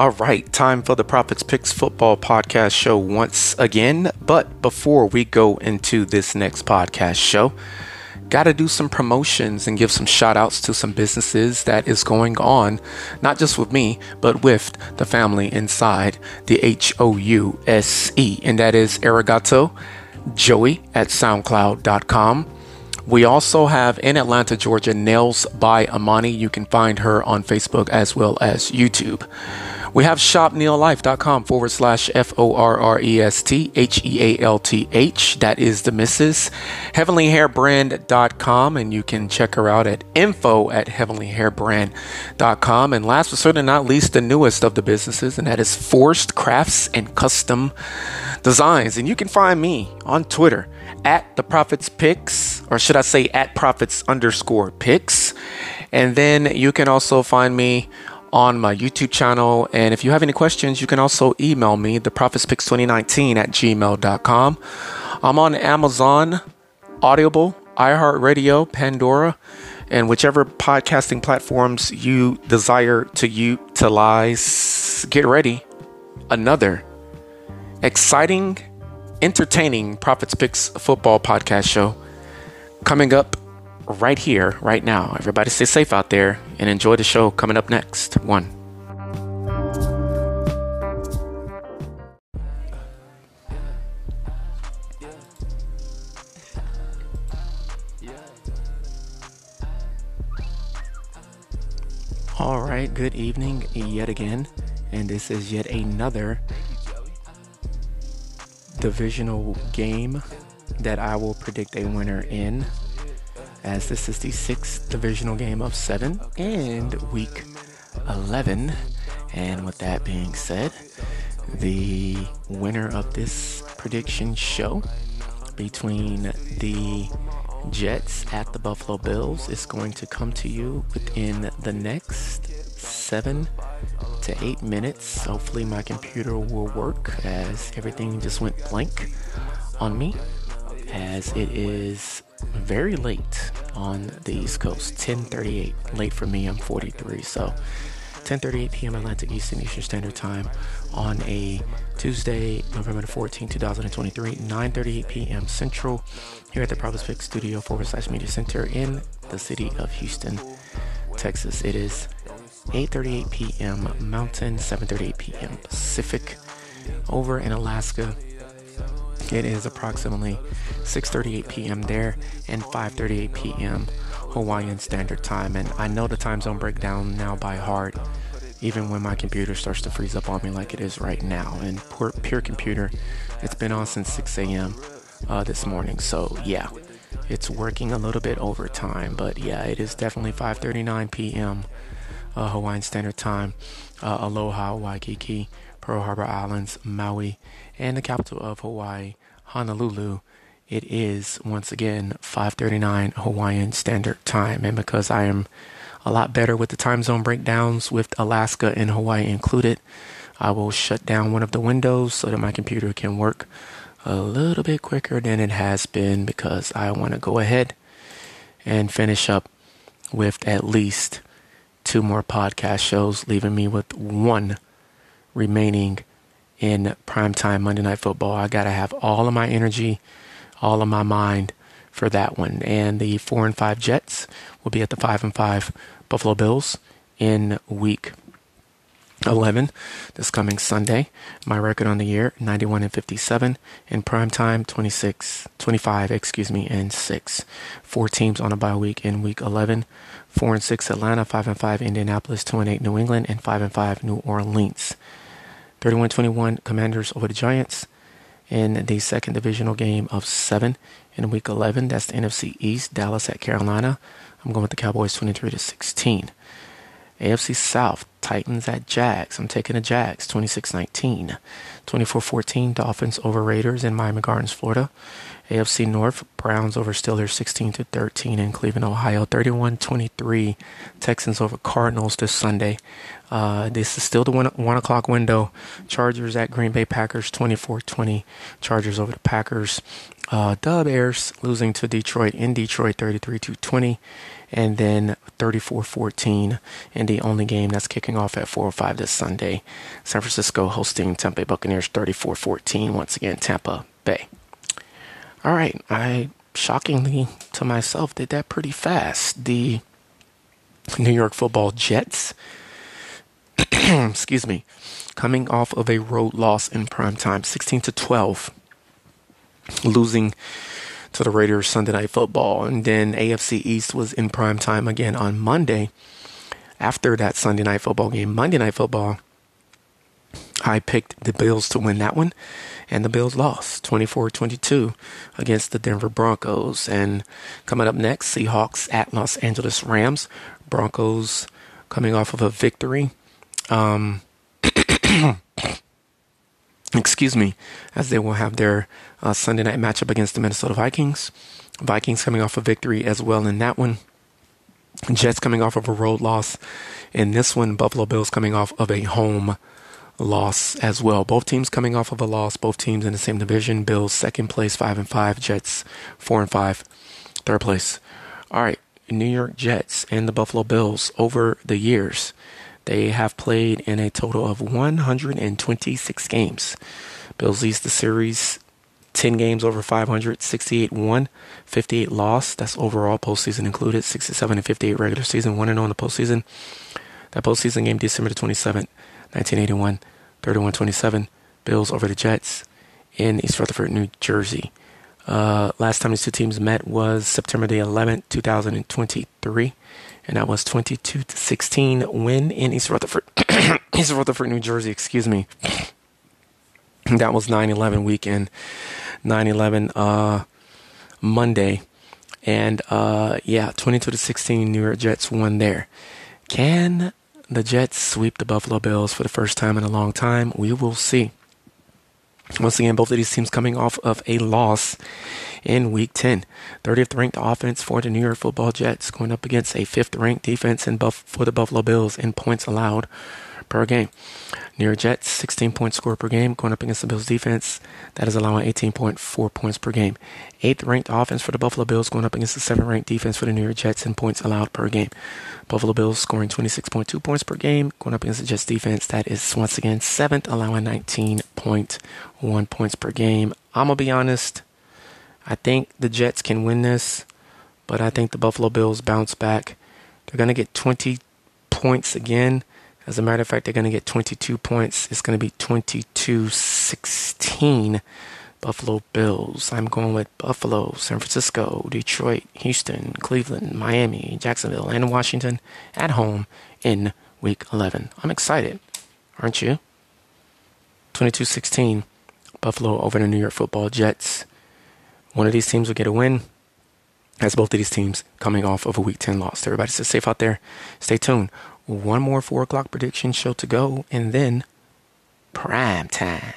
All right, time for the Prophets Picks Football Podcast Show once again. But before we go into this next podcast show, got to do some promotions and give some shout outs to some businesses that is going on, not just with me, but with the family inside the H O U S E. And that is Arigato Joey at SoundCloud.com. We also have in Atlanta, Georgia, Nails by Amani. You can find her on Facebook as well as YouTube. We have shopneolife.com forward slash F O R R E S T H E A L T H. That is the Mrs. HeavenlyHairBrand.com, and you can check her out at info at HeavenlyHairBrand.com. And last but certainly not least, the newest of the businesses, and that is Forrest Crafts and Custom Designs. And you can find me on Twitter at the Prophets Picks, or should I say at Prophets underscore Picks. And then you can also find me on my YouTube channel. And if you have any questions, you can also email me, the prophetspicks2019 at gmail.com. I'm on Amazon, Audible, iHeartRadio, Pandora, and whichever podcasting platforms you desire to utilize. Get ready. Another exciting, entertaining Prophets Picks football podcast show coming up right here, right now. Everybody stay safe out there and enjoy the show coming up next. One. All right, good evening yet again, and this is yet another divisional game that I will predict a winner in as this is the sixth divisional game of seven and week 11. And with that being said, the winner of this prediction show between the Jets at the Buffalo Bills is going to come to you within the next seven to eight minutes. Hopefully, my computer will work as everything just went blank on me as it is very late on the East Coast. 10:38. Late for me. I'm 43. So 10:38 p.m. Atlantic Eastern Eastern Standard Time on a Tuesday, November 14, 2023, 9:38 p.m. Central, here at the Prophets Pick Studio forward slash Media Center in the city of Houston, Texas. It is 8:38 p.m. Mountain, 7:38 p.m. Pacific. Over in Alaska, it is approximately 6:38 p.m. there and 5:38 p.m. Hawaiian Standard Time. And I know the time zone breakdown now by heart, even when my computer starts to freeze up on me like it is right now. And pure, pure computer, it's been on since 6 a.m. Uh, this morning. So yeah, it's working a little bit over time, but yeah, it is definitely 5:39 p.m. Uh, Hawaiian Standard Time. Uh, aloha, Waikiki, Pearl Harbor Islands, Maui, and the capital of Hawaii, Honolulu, it is once again 5:39 Hawaiian Standard Time. And because I am a lot better with the time zone breakdowns with Alaska and Hawaii included, I will shut down one of the windows so that my computer can work a little bit quicker than it has been because I want to go ahead and finish up with at least two more podcast shows, leaving me with one remaining in primetime Monday Night Football. I got to have all of my energy, all of my mind for that one. And the four and five Jets will be at the five and five Buffalo Bills in week 11 this coming Sunday. My record on the year 91 and 57 in prime time 26 25 excuse me and 6. Four teams on a bye week in week 11. 4 and 6 Atlanta, 5 and 5 Indianapolis, 2 and 8 New England and 5 and 5 New Orleans. 31-21 Commanders over the Giants in the second divisional game of 7 in week 11. That's the NFC East, Dallas at Carolina. I'm going with the Cowboys 23 to 16. AFC South, Titans at Jags. I'm taking the Jags 26-19. 24-14 Dolphins over Raiders in Miami Gardens, Florida. AFC North, Browns over Steelers 16-13 in Cleveland, Ohio. 31-23 Texans over Cardinals this Sunday. Uh, this is still the one, one o'clock window. Chargers at Green Bay Packers 24-20. Chargers over the Packers. Uh, Dub Airs losing to Detroit in Detroit 33-20. And then 34 14 in the only game that's kicking off at 4 5 this Sunday. San Francisco hosting Tampa Bay Buccaneers 34 14. Once again, Tampa Bay. All right, I shockingly to myself did that pretty fast. The New York football Jets, excuse me, coming off of a road loss in prime time, 16 to 12, losing to the Raiders Sunday Night Football. And then AFC East was in prime time again on Monday after that Sunday Night Football game. Monday Night Football, I picked the Bills to win that one, and the Bills lost 24 22 against the Denver Broncos. And coming up next, Seahawks at Los Angeles Rams. Broncos coming off of a victory. Um, excuse me, as they will have their uh, Sunday night matchup against the Minnesota Vikings. Vikings coming off a victory as well in that one. Jets coming off of a road loss in this one. Buffalo Bills coming off of a home loss as well. Both teams coming off of a loss. Both teams in the same division. Bills second place, five and five. Jets four and five, third place. All right, New York Jets and the Buffalo Bills over the years. They have played in a total of 126 games. Bills leads the series 10 games over 500, 68 won, 58 lost. That's overall postseason included, 67 and 58 regular season, 1 and 0 in the postseason. That postseason game, December the 27th, 1981, 31 27. Bills over the Jets in East Rutherford, New Jersey. Uh, last time these two teams met was September the 11th, 2023 and that was 22 to 16 win in East Rutherford, East Rutherford, New Jersey. Excuse me. that was 9/11 weekend, 9/11 uh, Monday, and uh, yeah, 22 to 16. New York Jets won there. Can the Jets sweep the Buffalo Bills for the first time in a long time? We will see. Once again, both of these teams coming off of a loss in Week 10. 30th ranked offense for the New York Football Jets, going up against a 5th ranked defense in Buff- for the Buffalo Bills in points allowed per game. New York Jets, 16 points score per game, going up against the Bills defense. That is allowing 18.4 points per game. Eighth ranked offense for the Buffalo Bills, going up against the seventh ranked defense for the New York Jets in points allowed per game. Buffalo Bills scoring 26.2 points per game, going up against the Jets defense. That is once again seventh, allowing 19.1 points per game. I'm going to be honest. I think the Jets can win this, but I think the Buffalo Bills bounce back. They're going to get 20 points again. As a matter of fact, they're going to get 22 points. It's going to be 22 16 Buffalo Bills. I'm going with Buffalo, San Francisco, Detroit, Houston, Cleveland, Miami, Jacksonville, and Washington at home in week 11. I'm excited, aren't you? 22 16 Buffalo over the New York football Jets. One of these teams will get a win. As both of these teams coming off of a Week 10 loss. Everybody stay safe out there. Stay tuned. One more 4 o'clock prediction show to go, and then prime time.